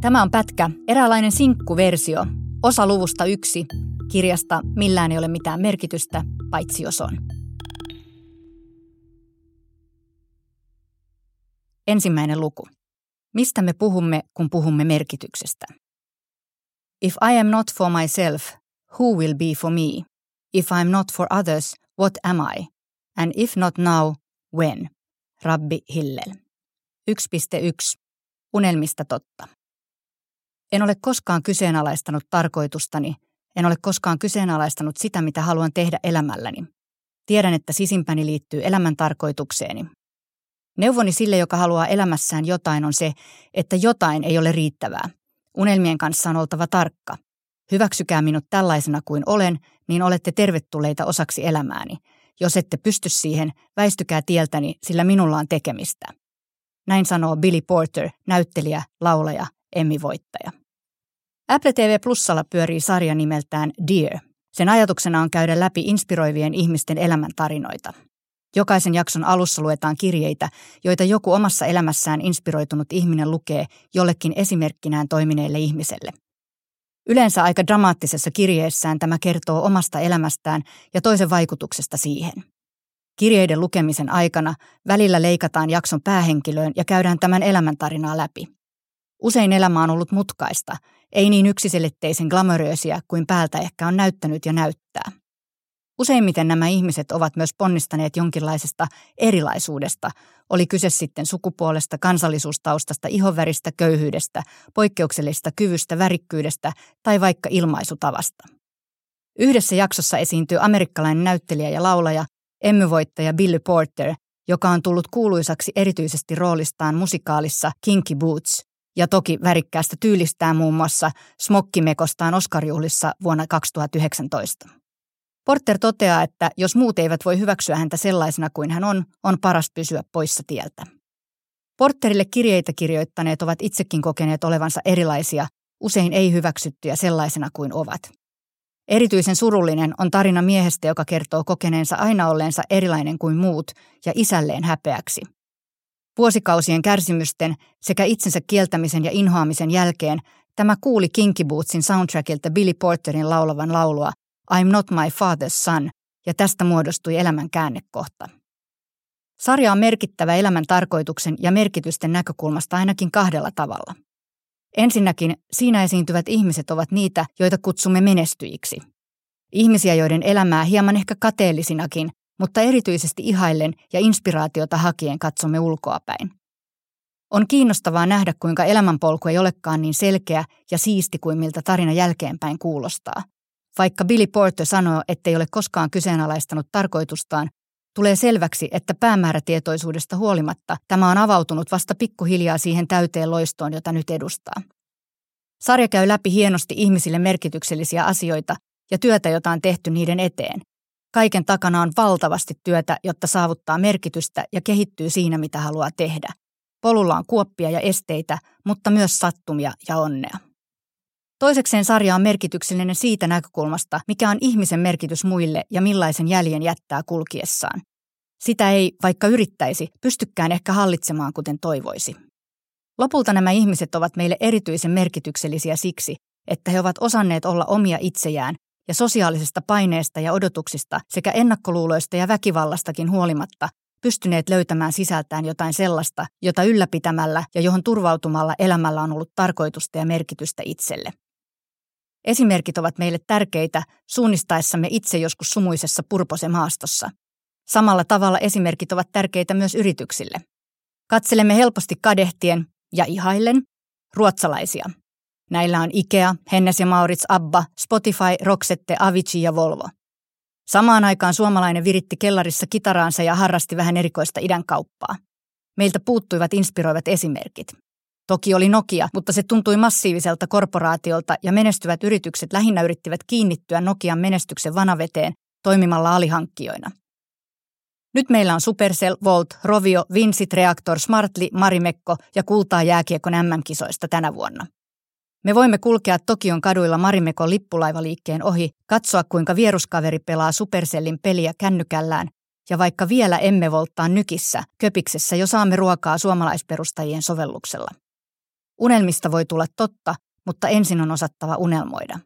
Tämä on pätkä, eräänlainen sinkkuversio, osa luvusta yksi, kirjasta Millään ei ole mitään merkitystä, paitsi jos on. Ensimmäinen luku. Mistä me puhumme, kun puhumme merkityksestä? If I am not for myself, who will be for me? If I'm not for others, what am I? And if not now, when? Rabbi Hillel. 1.1. Unelmista totta. En ole koskaan kyseenalaistanut tarkoitustani, en ole koskaan kyseenalaistanut sitä, mitä haluan tehdä elämälläni. Tiedän, että sisimpäni liittyy elämän tarkoitukseeni. Neuvoni sille, joka haluaa elämässään jotain, on se, että jotain ei ole riittävää. Unelmien kanssa on oltava tarkka. Hyväksykää minut tällaisena kuin olen, niin olette tervetulleita osaksi elämääni. Jos ette pysty siihen, väistykää tieltäni, sillä minulla on tekemistä. Näin sanoo Billy Porter, näyttelijä, laulaja, Emmy-voittaja. Apple TV Plusalla pyörii sarja nimeltään Dear. Sen ajatuksena on käydä läpi inspiroivien ihmisten elämäntarinoita. Jokaisen jakson alussa luetaan kirjeitä, joita joku omassa elämässään inspiroitunut ihminen lukee jollekin esimerkkinään toimineelle ihmiselle. Yleensä aika dramaattisessa kirjeessään tämä kertoo omasta elämästään ja toisen vaikutuksesta siihen. Kirjeiden lukemisen aikana välillä leikataan jakson päähenkilöön ja käydään tämän elämäntarinaa läpi. Usein elämä on ollut mutkaista, ei niin yksiselitteisen glamoröösiä kuin päältä ehkä on näyttänyt ja näyttää. Useimmiten nämä ihmiset ovat myös ponnistaneet jonkinlaisesta erilaisuudesta, oli kyse sitten sukupuolesta, kansallisuustaustasta, ihonväristä, köyhyydestä, poikkeuksellisesta kyvystä, värikkyydestä tai vaikka ilmaisutavasta. Yhdessä jaksossa esiintyy amerikkalainen näyttelijä ja laulaja, emmyvoittaja Billy Porter, joka on tullut kuuluisaksi erityisesti roolistaan musikaalissa Kinky Boots ja toki värikkäästä tyylistään muun muassa smokkimekostaan Oscarjuhlissa vuonna 2019. Porter toteaa, että jos muut eivät voi hyväksyä häntä sellaisena kuin hän on, on paras pysyä poissa tieltä. Porterille kirjeitä kirjoittaneet ovat itsekin kokeneet olevansa erilaisia, usein ei hyväksyttyjä sellaisena kuin ovat. Erityisen surullinen on tarina miehestä, joka kertoo kokeneensa aina olleensa erilainen kuin muut ja isälleen häpeäksi. Vuosikausien kärsimysten sekä itsensä kieltämisen ja inhoamisen jälkeen tämä kuuli Kinky Bootsin soundtrackilta Billy Porterin laulavan laulua I'm not my father's son, ja tästä muodostui elämän käännekohta. Sarja on merkittävä elämän tarkoituksen ja merkitysten näkökulmasta ainakin kahdella tavalla. Ensinnäkin siinä esiintyvät ihmiset ovat niitä, joita kutsumme menestyjiksi. Ihmisiä, joiden elämää hieman ehkä kateellisinakin, mutta erityisesti ihaillen ja inspiraatiota hakien katsomme ulkoapäin. On kiinnostavaa nähdä, kuinka elämänpolku ei olekaan niin selkeä ja siisti kuin miltä tarina jälkeenpäin kuulostaa. Vaikka Billy Porter sanoo, ettei ole koskaan kyseenalaistanut tarkoitustaan, tulee selväksi, että päämäärätietoisuudesta huolimatta tämä on avautunut vasta pikkuhiljaa siihen täyteen loistoon, jota nyt edustaa. Sarja käy läpi hienosti ihmisille merkityksellisiä asioita ja työtä, jota on tehty niiden eteen. Kaiken takana on valtavasti työtä, jotta saavuttaa merkitystä ja kehittyy siinä, mitä haluaa tehdä. Polulla on kuoppia ja esteitä, mutta myös sattumia ja onnea. Toisekseen sarja on merkityksellinen siitä näkökulmasta, mikä on ihmisen merkitys muille ja millaisen jäljen jättää kulkiessaan. Sitä ei, vaikka yrittäisi, pystykään ehkä hallitsemaan kuten toivoisi. Lopulta nämä ihmiset ovat meille erityisen merkityksellisiä siksi, että he ovat osanneet olla omia itsejään ja sosiaalisesta paineesta ja odotuksista sekä ennakkoluuloista ja väkivallastakin huolimatta pystyneet löytämään sisältään jotain sellaista, jota ylläpitämällä ja johon turvautumalla elämällä on ollut tarkoitusta ja merkitystä itselle. Esimerkit ovat meille tärkeitä suunnistaessamme itse joskus sumuisessa purpose maastossa. Samalla tavalla esimerkit ovat tärkeitä myös yrityksille. Katselemme helposti kadehtien ja ihaillen ruotsalaisia. Näillä on Ikea, Hennes ja Maurits, Abba, Spotify, Roxette, Avicii ja Volvo. Samaan aikaan suomalainen viritti kellarissa kitaraansa ja harrasti vähän erikoista idän kauppaa. Meiltä puuttuivat inspiroivat esimerkit. Toki oli Nokia, mutta se tuntui massiiviselta korporaatiolta ja menestyvät yritykset lähinnä yrittivät kiinnittyä Nokian menestyksen vanaveteen toimimalla alihankkijoina. Nyt meillä on Supercell, Volt, Rovio, Vincit, Reaktor, Smartly, Marimekko ja kultaa jääkiekon MM-kisoista tänä vuonna. Me voimme kulkea Tokion kaduilla Marimekon lippulaivaliikkeen ohi, katsoa kuinka vieruskaveri pelaa Supercellin peliä kännykällään ja vaikka vielä emme volttaa nykissä, köpiksessä jo saamme ruokaa suomalaisperustajien sovelluksella. Unelmista voi tulla totta, mutta ensin on osattava unelmoida.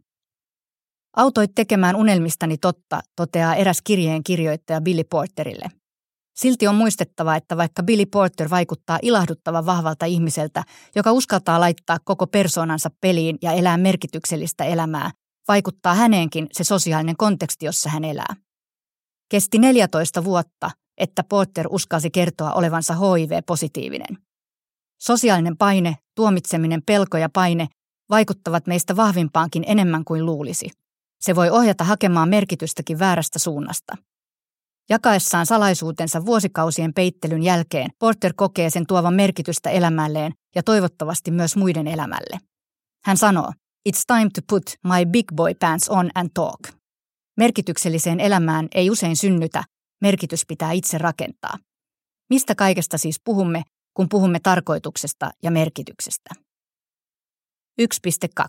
Autoit tekemään unelmistani totta, toteaa eräs kirjeen kirjoittaja Billy Porterille. Silti on muistettava, että vaikka Billy Porter vaikuttaa ilahduttavan vahvalta ihmiseltä, joka uskaltaa laittaa koko persoonansa peliin ja elää merkityksellistä elämää, vaikuttaa häneenkin se sosiaalinen konteksti, jossa hän elää. Kesti 14 vuotta, että Porter uskalsi kertoa olevansa HIV-positiivinen. Sosiaalinen paine, tuomitseminen, pelko ja paine vaikuttavat meistä vahvimpaankin enemmän kuin luulisi. Se voi ohjata hakemaan merkitystäkin väärästä suunnasta. Jakaessaan salaisuutensa vuosikausien peittelyn jälkeen, Porter kokee sen tuovan merkitystä elämälleen ja toivottavasti myös muiden elämälle. Hän sanoo, It's time to put my big boy pants on and talk. Merkitykselliseen elämään ei usein synnytä, merkitys pitää itse rakentaa. Mistä kaikesta siis puhumme, kun puhumme tarkoituksesta ja merkityksestä? 1.2.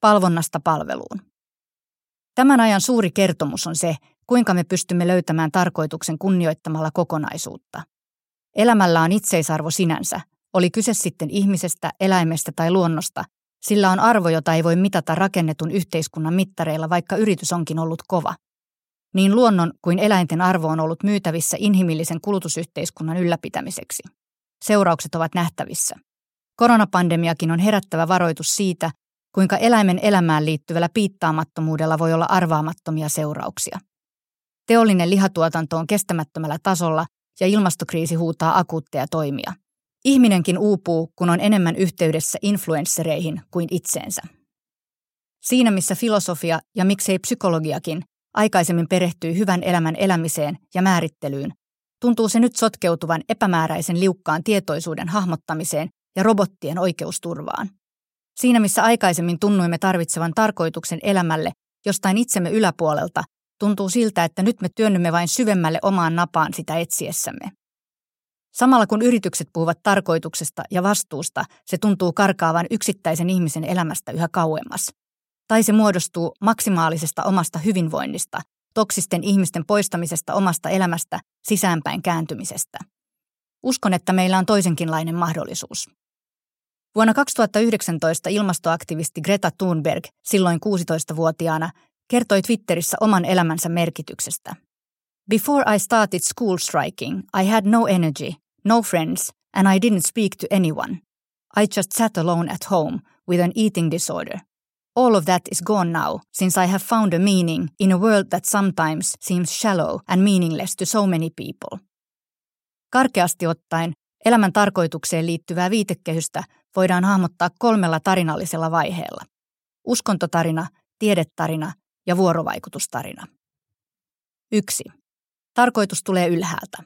Palvonnasta palveluun. Tämän ajan suuri kertomus on se, kuinka me pystymme löytämään tarkoituksen kunnioittamalla kokonaisuutta. Elämällä on itseisarvo sinänsä, oli kyse sitten ihmisestä, eläimestä tai luonnosta, sillä on arvo, jota ei voi mitata rakennetun yhteiskunnan mittareilla, vaikka yritys onkin ollut kova. Niin luonnon kuin eläinten arvo on ollut myytävissä inhimillisen kulutusyhteiskunnan ylläpitämiseksi. Seuraukset ovat nähtävissä. Koronapandemiakin on herättävä varoitus siitä, kuinka eläimen elämään liittyvällä piittaamattomuudella voi olla arvaamattomia seurauksia. Teollinen lihatuotanto on kestämättömällä tasolla ja ilmastokriisi huutaa akuutteja toimia. Ihminenkin uupuu, kun on enemmän yhteydessä influenssereihin kuin itseensä. Siinä missä filosofia ja miksei psykologiakin aikaisemmin perehtyy hyvän elämän elämiseen ja määrittelyyn, tuntuu se nyt sotkeutuvan epämääräisen liukkaan tietoisuuden hahmottamiseen ja robottien oikeusturvaan. Siinä missä aikaisemmin tunnuimme tarvitsevan tarkoituksen elämälle jostain itsemme yläpuolelta, tuntuu siltä, että nyt me työnnymme vain syvemmälle omaan napaan sitä etsiessämme. Samalla kun yritykset puhuvat tarkoituksesta ja vastuusta, se tuntuu karkaavan yksittäisen ihmisen elämästä yhä kauemmas. Tai se muodostuu maksimaalisesta omasta hyvinvoinnista, toksisten ihmisten poistamisesta omasta elämästä, sisäänpäin kääntymisestä. Uskon, että meillä on toisenkinlainen mahdollisuus. Vuonna 2019 ilmastoaktivisti Greta Thunberg, silloin 16-vuotiaana, kertoi Twitterissä oman elämänsä merkityksestä. Before I started school striking, I had no energy, no friends, and I didn't speak to anyone. I just sat alone at home with an eating disorder. All of that is gone now, since I have found a meaning in a world that sometimes seems shallow and meaningless to so many people. Karkeasti ottaen, elämän tarkoitukseen liittyvää viitekehystä voidaan hahmottaa kolmella tarinallisella vaiheella. Uskontotarina, tiedetarina ja vuorovaikutustarina. 1. Tarkoitus tulee ylhäältä.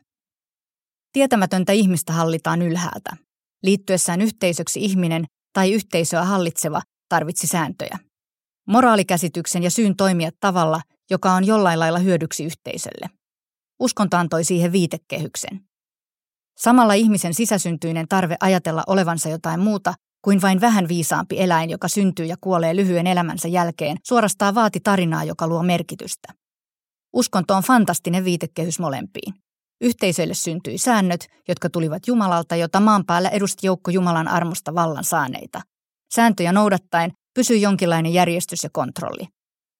Tietämätöntä ihmistä hallitaan ylhäältä. Liittyessään yhteisöksi ihminen tai yhteisöä hallitseva tarvitsi sääntöjä. Moraalikäsityksen ja syyn toimia tavalla, joka on jollain lailla hyödyksi yhteisölle. Uskonto antoi siihen viitekehyksen. Samalla ihmisen sisäsyntyinen tarve ajatella olevansa jotain muuta kuin vain vähän viisaampi eläin, joka syntyy ja kuolee lyhyen elämänsä jälkeen, suorastaan vaati tarinaa, joka luo merkitystä. Uskonto on fantastinen viitekehys molempiin. Yhteisöille syntyi säännöt, jotka tulivat Jumalalta, jota maan päällä edusti joukko Jumalan armosta vallan saaneita. Sääntöjä noudattaen pysyi jonkinlainen järjestys ja kontrolli.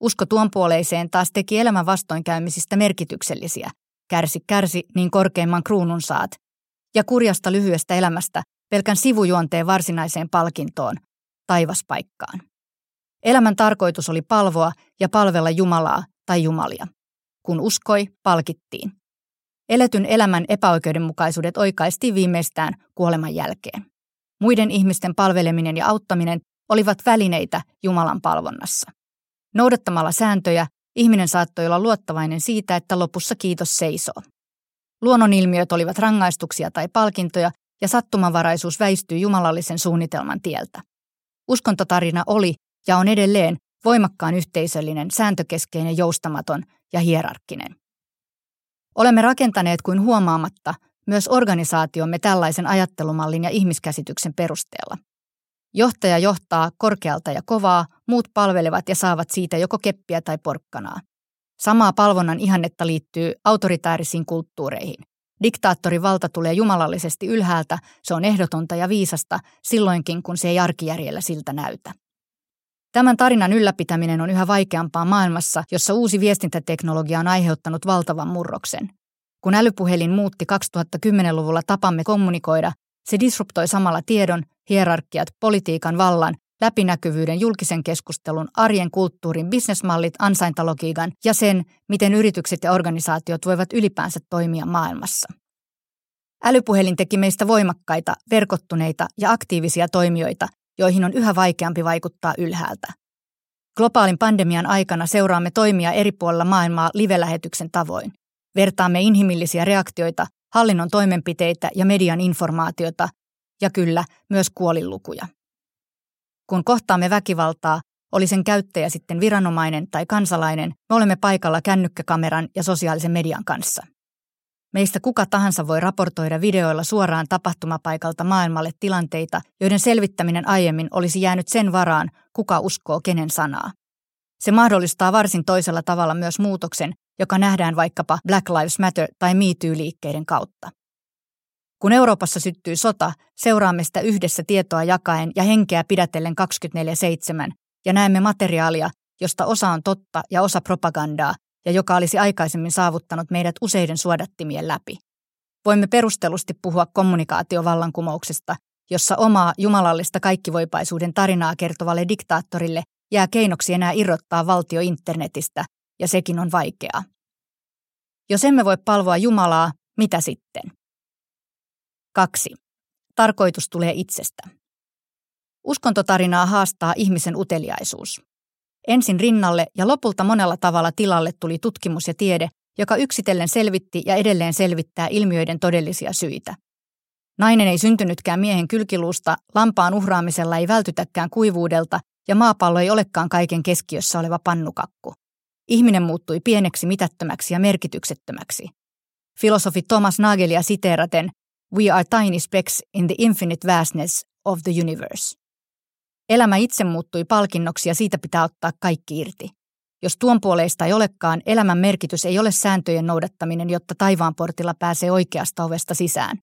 Usko tuon puoleiseen taas teki elämän vastoinkäymisistä merkityksellisiä. Kärsi, kärsi, niin korkeimman kruunun saat. Ja kurjasta lyhyestä elämästä pelkän sivujuonteen varsinaiseen palkintoon, taivaspaikkaan. Elämän tarkoitus oli palvoa ja palvella Jumalaa tai Jumalia. Kun uskoi, palkittiin. Eletyn elämän epäoikeudenmukaisuudet oikaistiin viimeistään kuoleman jälkeen. Muiden ihmisten palveleminen ja auttaminen olivat välineitä Jumalan palvonnassa. Noudattamalla sääntöjä ihminen saattoi olla luottavainen siitä, että lopussa kiitos seisoo. Luonnonilmiöt olivat rangaistuksia tai palkintoja, ja sattumanvaraisuus väistyy jumalallisen suunnitelman tieltä. Uskontotarina oli ja on edelleen voimakkaan yhteisöllinen, sääntökeskeinen, joustamaton ja hierarkkinen. Olemme rakentaneet kuin huomaamatta myös organisaatiomme tällaisen ajattelumallin ja ihmiskäsityksen perusteella. Johtaja johtaa korkealta ja kovaa, muut palvelevat ja saavat siitä joko keppiä tai porkkanaa. Samaa palvonnan ihannetta liittyy autoritäärisiin kulttuureihin. Diktaattorin valta tulee jumalallisesti ylhäältä, se on ehdotonta ja viisasta, silloinkin kun se ei arkijärjellä siltä näytä. Tämän tarinan ylläpitäminen on yhä vaikeampaa maailmassa, jossa uusi viestintäteknologia on aiheuttanut valtavan murroksen. Kun älypuhelin muutti 2010-luvulla tapamme kommunikoida, se disruptoi samalla tiedon, hierarkiat, politiikan vallan, läpinäkyvyyden, julkisen keskustelun, arjen kulttuurin, bisnesmallit, ansaintalogiikan ja sen, miten yritykset ja organisaatiot voivat ylipäänsä toimia maailmassa. Älypuhelin teki meistä voimakkaita, verkottuneita ja aktiivisia toimijoita, joihin on yhä vaikeampi vaikuttaa ylhäältä. Globaalin pandemian aikana seuraamme toimia eri puolilla maailmaa live-lähetyksen tavoin. Vertaamme inhimillisiä reaktioita, hallinnon toimenpiteitä ja median informaatiota, ja kyllä, myös kuolinlukuja. Kun kohtaamme väkivaltaa, oli sen käyttäjä sitten viranomainen tai kansalainen, me olemme paikalla kännykkäkameran ja sosiaalisen median kanssa. Meistä kuka tahansa voi raportoida videoilla suoraan tapahtumapaikalta maailmalle tilanteita, joiden selvittäminen aiemmin olisi jäänyt sen varaan, kuka uskoo kenen sanaa. Se mahdollistaa varsin toisella tavalla myös muutoksen, joka nähdään vaikkapa Black Lives Matter tai Me Too-liikkeiden kautta. Kun Euroopassa syttyy sota, seuraamme sitä yhdessä tietoa jakaen ja henkeä pidätellen 24-7 ja näemme materiaalia, josta osa on totta ja osa propagandaa, ja joka olisi aikaisemmin saavuttanut meidät useiden suodattimien läpi. Voimme perustellusti puhua kommunikaatiovallankumouksesta, jossa omaa jumalallista kaikkivoipaisuuden tarinaa kertovalle diktaattorille jää keinoksi enää irrottaa valtio internetistä, ja sekin on vaikeaa. Jos emme voi palvoa Jumalaa, mitä sitten? 2. Tarkoitus tulee itsestä. Uskontotarinaa haastaa ihmisen uteliaisuus. Ensin rinnalle ja lopulta monella tavalla tilalle tuli tutkimus ja tiede, joka yksitellen selvitti ja edelleen selvittää ilmiöiden todellisia syitä. Nainen ei syntynytkään miehen kylkiluusta, lampaan uhraamisella ei vältytäkään kuivuudelta ja maapallo ei olekaan kaiken keskiössä oleva pannukakku. Ihminen muuttui pieneksi, mitättömäksi ja merkityksettömäksi. Filosofi Thomas Nagelia siteeraten, We are tiny specks in the infinite vastness of the universe. Elämä itse muuttui palkinnoksi ja siitä pitää ottaa kaikki irti. Jos tuon puoleista ei olekaan, elämän merkitys ei ole sääntöjen noudattaminen, jotta taivaan portilla pääsee oikeasta ovesta sisään.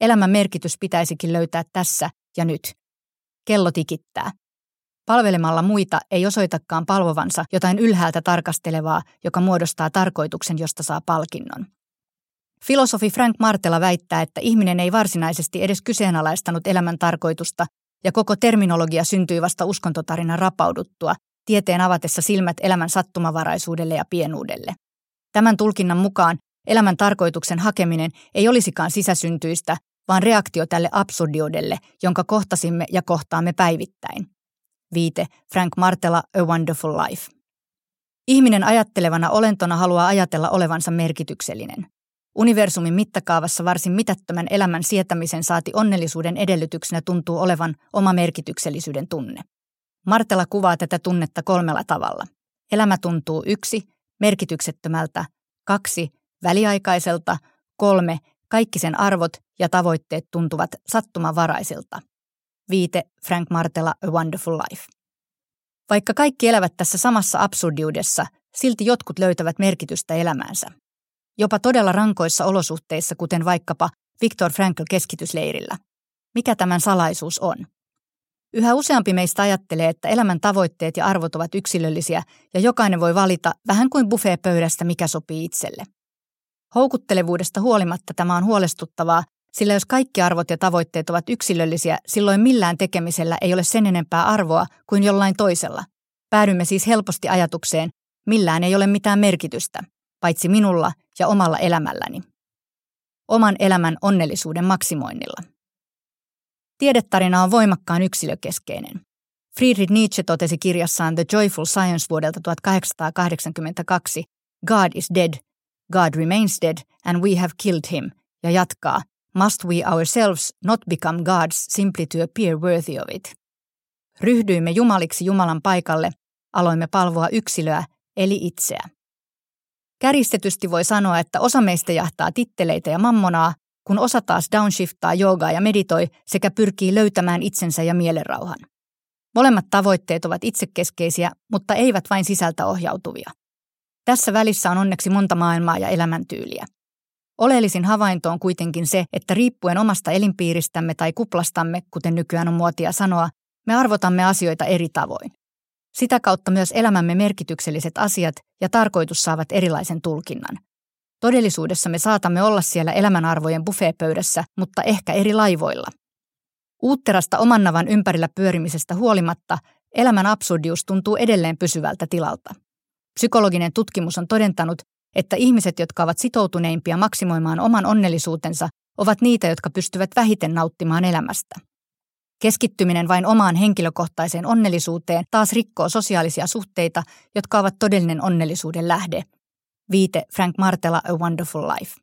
Elämän merkitys pitäisikin löytää tässä ja nyt. Kello tikittää. Palvelemalla muita ei osoitakaan palvovansa jotain ylhäältä tarkastelevaa, joka muodostaa tarkoituksen, josta saa palkinnon. Filosofi Frank Martela väittää, että ihminen ei varsinaisesti edes kyseenalaistanut elämän tarkoitusta, ja koko terminologia syntyi vasta uskontotarinan rapauduttua, tieteen avatessa silmät elämän sattumavaraisuudelle ja pienuudelle. Tämän tulkinnan mukaan elämän tarkoituksen hakeminen ei olisikaan sisäsyntyistä, vaan reaktio tälle absurdiudelle, jonka kohtasimme ja kohtaamme päivittäin. Viite Frank Martela A Wonderful Life. Ihminen ajattelevana olentona haluaa ajatella olevansa merkityksellinen. Universumin mittakaavassa varsin mitättömän elämän sietämisen saati onnellisuuden edellytyksenä tuntuu olevan oma merkityksellisyyden tunne. Martela kuvaa tätä tunnetta kolmella tavalla. Elämä tuntuu yksi, merkityksettömältä, kaksi, väliaikaiselta, kolme, kaikki sen arvot ja tavoitteet tuntuvat sattumavaraisilta. Viite Frank Martela A Wonderful Life. Vaikka kaikki elävät tässä samassa absurdiudessa, silti jotkut löytävät merkitystä elämäänsä jopa todella rankoissa olosuhteissa, kuten vaikkapa Viktor Frankl keskitysleirillä. Mikä tämän salaisuus on? Yhä useampi meistä ajattelee, että elämän tavoitteet ja arvot ovat yksilöllisiä ja jokainen voi valita vähän kuin buffeepöydästä, mikä sopii itselle. Houkuttelevuudesta huolimatta tämä on huolestuttavaa, sillä jos kaikki arvot ja tavoitteet ovat yksilöllisiä, silloin millään tekemisellä ei ole sen enempää arvoa kuin jollain toisella. Päädymme siis helposti ajatukseen, millään ei ole mitään merkitystä paitsi minulla ja omalla elämälläni. Oman elämän onnellisuuden maksimoinnilla. Tiedetarina on voimakkaan yksilökeskeinen. Friedrich Nietzsche totesi kirjassaan The Joyful Science vuodelta 1882, God is dead, God remains dead, and we have killed him, ja jatkaa, Must we ourselves not become gods simply to appear worthy of it? Ryhdyimme jumaliksi Jumalan paikalle, aloimme palvoa yksilöä, eli itseä. Käristetysti voi sanoa, että osa meistä jahtaa titteleitä ja mammonaa, kun osa taas downshiftaa joogaa ja meditoi sekä pyrkii löytämään itsensä ja mielenrauhan. Molemmat tavoitteet ovat itsekeskeisiä, mutta eivät vain sisältä ohjautuvia. Tässä välissä on onneksi monta maailmaa ja elämäntyyliä. Oleellisin havainto on kuitenkin se, että riippuen omasta elinpiiristämme tai kuplastamme, kuten nykyään on muotia sanoa, me arvotamme asioita eri tavoin. Sitä kautta myös elämämme merkitykselliset asiat ja tarkoitus saavat erilaisen tulkinnan. Todellisuudessa me saatamme olla siellä elämänarvojen buffeepöydässä, mutta ehkä eri laivoilla. Uutterasta oman navan ympärillä pyörimisestä huolimatta elämän absurdius tuntuu edelleen pysyvältä tilalta. Psykologinen tutkimus on todentanut, että ihmiset, jotka ovat sitoutuneimpia maksimoimaan oman onnellisuutensa, ovat niitä, jotka pystyvät vähiten nauttimaan elämästä. Keskittyminen vain omaan henkilökohtaiseen onnellisuuteen taas rikkoo sosiaalisia suhteita, jotka ovat todellinen onnellisuuden lähde. Viite Frank Martela A Wonderful Life.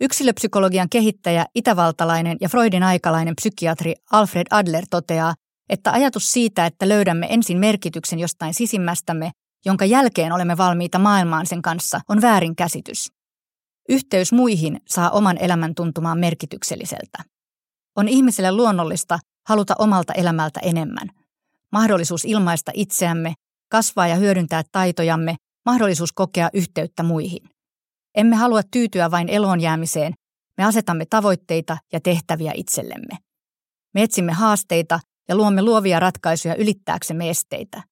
Yksilöpsykologian kehittäjä, itävaltalainen ja Freudin aikalainen psykiatri Alfred Adler toteaa, että ajatus siitä, että löydämme ensin merkityksen jostain sisimmästämme, jonka jälkeen olemme valmiita maailmaan sen kanssa, on väärinkäsitys. Yhteys muihin saa oman elämän tuntumaan merkitykselliseltä. On ihmiselle luonnollista haluta omalta elämältä enemmän. Mahdollisuus ilmaista itseämme, kasvaa ja hyödyntää taitojamme, mahdollisuus kokea yhteyttä muihin. Emme halua tyytyä vain eloon jäämiseen, me asetamme tavoitteita ja tehtäviä itsellemme. Me etsimme haasteita ja luomme luovia ratkaisuja ylittääksemme esteitä.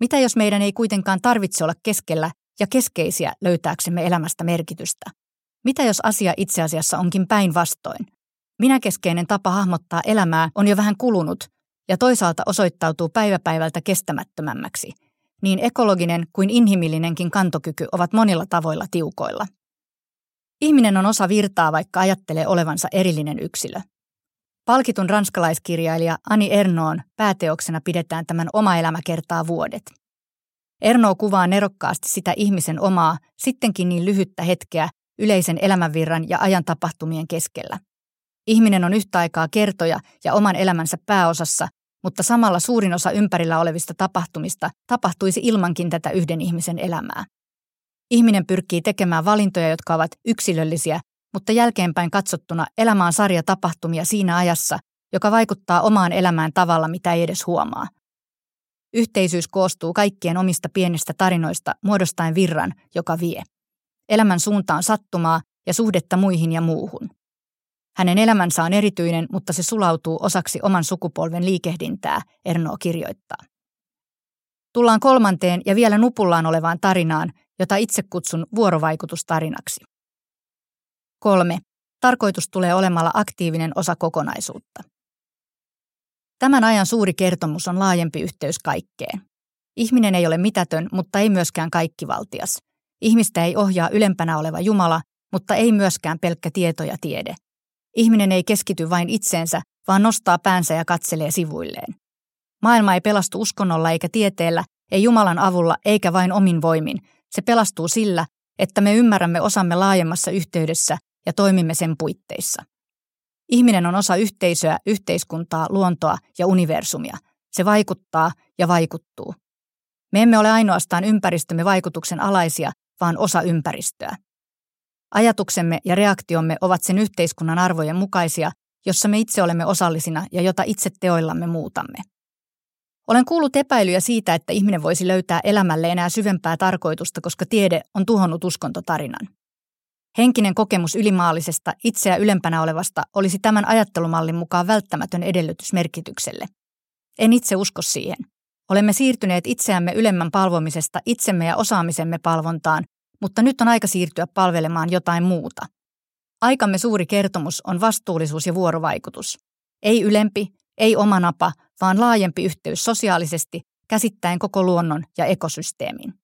Mitä jos meidän ei kuitenkaan tarvitse olla keskellä ja keskeisiä löytääksemme elämästä merkitystä? Mitä jos asia itse asiassa onkin päinvastoin? Minäkeskeinen tapa hahmottaa elämää on jo vähän kulunut ja toisaalta osoittautuu päiväpäivältä kestämättömämmäksi. Niin ekologinen kuin inhimillinenkin kantokyky ovat monilla tavoilla tiukoilla. Ihminen on osa virtaa, vaikka ajattelee olevansa erillinen yksilö. Palkitun ranskalaiskirjailija Ani Ernoon pääteoksena pidetään tämän oma elämä kertaa vuodet. Erno kuvaa nerokkaasti sitä ihmisen omaa, sittenkin niin lyhyttä hetkeä yleisen elämänvirran ja ajan tapahtumien keskellä. Ihminen on yhtä aikaa kertoja ja oman elämänsä pääosassa, mutta samalla suurin osa ympärillä olevista tapahtumista tapahtuisi ilmankin tätä yhden ihmisen elämää. Ihminen pyrkii tekemään valintoja, jotka ovat yksilöllisiä, mutta jälkeenpäin katsottuna elämä on sarja tapahtumia siinä ajassa, joka vaikuttaa omaan elämään tavalla, mitä ei edes huomaa. Yhteisyys koostuu kaikkien omista pienistä tarinoista muodostaen virran, joka vie. Elämän suunta on sattumaa ja suhdetta muihin ja muuhun. Hänen elämänsä on erityinen, mutta se sulautuu osaksi oman sukupolven liikehdintää, Erno kirjoittaa. Tullaan kolmanteen ja vielä nupullaan olevaan tarinaan, jota itse kutsun vuorovaikutustarinaksi. Kolme. Tarkoitus tulee olemalla aktiivinen osa kokonaisuutta. Tämän ajan suuri kertomus on laajempi yhteys kaikkeen. Ihminen ei ole mitätön, mutta ei myöskään kaikkivaltias. Ihmistä ei ohjaa ylempänä oleva Jumala, mutta ei myöskään pelkkä tieto ja tiede. Ihminen ei keskity vain itseensä, vaan nostaa päänsä ja katselee sivuilleen. Maailma ei pelastu uskonnolla eikä tieteellä, ei Jumalan avulla eikä vain omin voimin. Se pelastuu sillä, että me ymmärrämme osamme laajemmassa yhteydessä ja toimimme sen puitteissa. Ihminen on osa yhteisöä, yhteiskuntaa, luontoa ja universumia. Se vaikuttaa ja vaikuttuu. Me emme ole ainoastaan ympäristömme vaikutuksen alaisia, vaan osa ympäristöä. Ajatuksemme ja reaktiomme ovat sen yhteiskunnan arvojen mukaisia, jossa me itse olemme osallisina ja jota itse teoillamme muutamme. Olen kuullut epäilyjä siitä, että ihminen voisi löytää elämälle enää syvempää tarkoitusta, koska tiede on tuhonnut uskontotarinan. Henkinen kokemus ylimaallisesta, itseä ylempänä olevasta olisi tämän ajattelumallin mukaan välttämätön edellytys merkitykselle. En itse usko siihen. Olemme siirtyneet itseämme ylemmän palvomisesta itsemme ja osaamisemme palvontaan, mutta nyt on aika siirtyä palvelemaan jotain muuta. Aikamme suuri kertomus on vastuullisuus ja vuorovaikutus. Ei ylempi, ei omanapa, vaan laajempi yhteys sosiaalisesti, käsittäen koko luonnon ja ekosysteemin.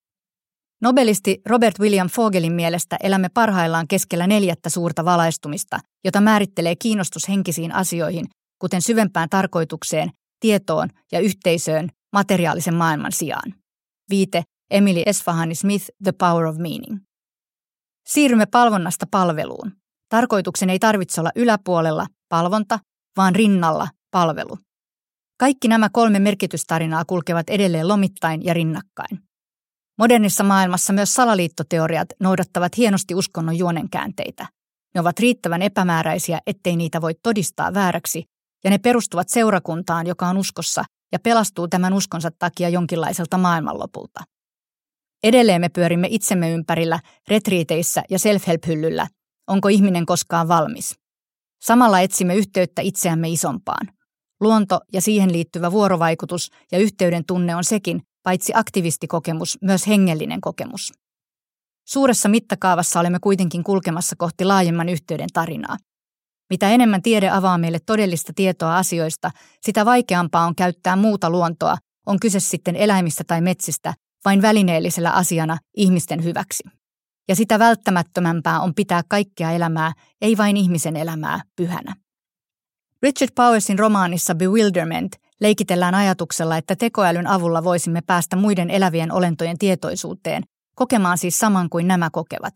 Nobelisti Robert William Fogelin mielestä elämme parhaillaan keskellä neljättä suurta valaistumista, jota määrittelee kiinnostus henkisiin asioihin, kuten syvempään tarkoitukseen, tietoon ja yhteisöön materiaalisen maailman sijaan. Viite Emily Esfahani Smith, The Power of Meaning. Siirrymme palvonnasta palveluun. Tarkoituksen ei tarvitse olla yläpuolella, palvonta, vaan rinnalla, palvelu. Kaikki nämä kolme merkitystarinaa kulkevat edelleen lomittain ja rinnakkain. Modernissa maailmassa myös salaliittoteoriat noudattavat hienosti uskonnon juonenkäänteitä. Ne ovat riittävän epämääräisiä, ettei niitä voi todistaa vääräksi, ja ne perustuvat seurakuntaan, joka on uskossa ja pelastuu tämän uskonsa takia jonkinlaiselta maailmanlopulta. Edelleen me pyörimme itsemme ympärillä, retriiteissä ja self-help-hyllyllä, onko ihminen koskaan valmis. Samalla etsimme yhteyttä itseämme isompaan. Luonto ja siihen liittyvä vuorovaikutus ja yhteyden tunne on sekin, paitsi aktivistikokemus, myös hengellinen kokemus. Suuressa mittakaavassa olemme kuitenkin kulkemassa kohti laajemman yhteyden tarinaa. Mitä enemmän tiede avaa meille todellista tietoa asioista, sitä vaikeampaa on käyttää muuta luontoa, on kyse sitten eläimistä tai metsistä, vain välineellisellä asiana ihmisten hyväksi. Ja sitä välttämättömämpää on pitää kaikkea elämää, ei vain ihmisen elämää, pyhänä. Richard Powersin romaanissa Bewilderment leikitellään ajatuksella, että tekoälyn avulla voisimme päästä muiden elävien olentojen tietoisuuteen, kokemaan siis saman kuin nämä kokevat.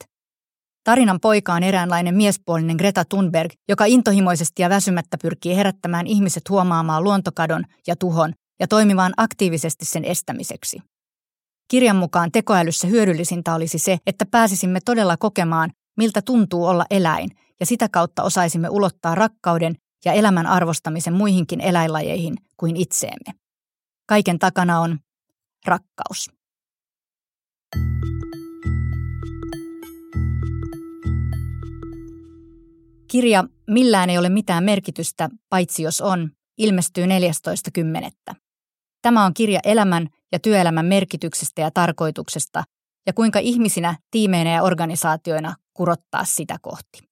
Tarinan poika on eräänlainen miespuolinen Greta Thunberg, joka intohimoisesti ja väsymättä pyrkii herättämään ihmiset huomaamaan luontokadon ja tuhon ja toimimaan aktiivisesti sen estämiseksi. Kirjan mukaan tekoälyssä hyödyllisintä olisi se, että pääsisimme todella kokemaan, miltä tuntuu olla eläin, ja sitä kautta osaisimme ulottaa rakkauden ja elämän arvostamisen muihinkin eläinlajeihin kuin itseemme. Kaiken takana on rakkaus. Kirja Millään ei ole mitään merkitystä, paitsi jos on, ilmestyy 14.10. Tämä on kirja elämän ja työelämän merkityksestä ja tarkoituksesta ja kuinka ihmisinä, tiimeinä ja organisaatioina kurottaa sitä kohti.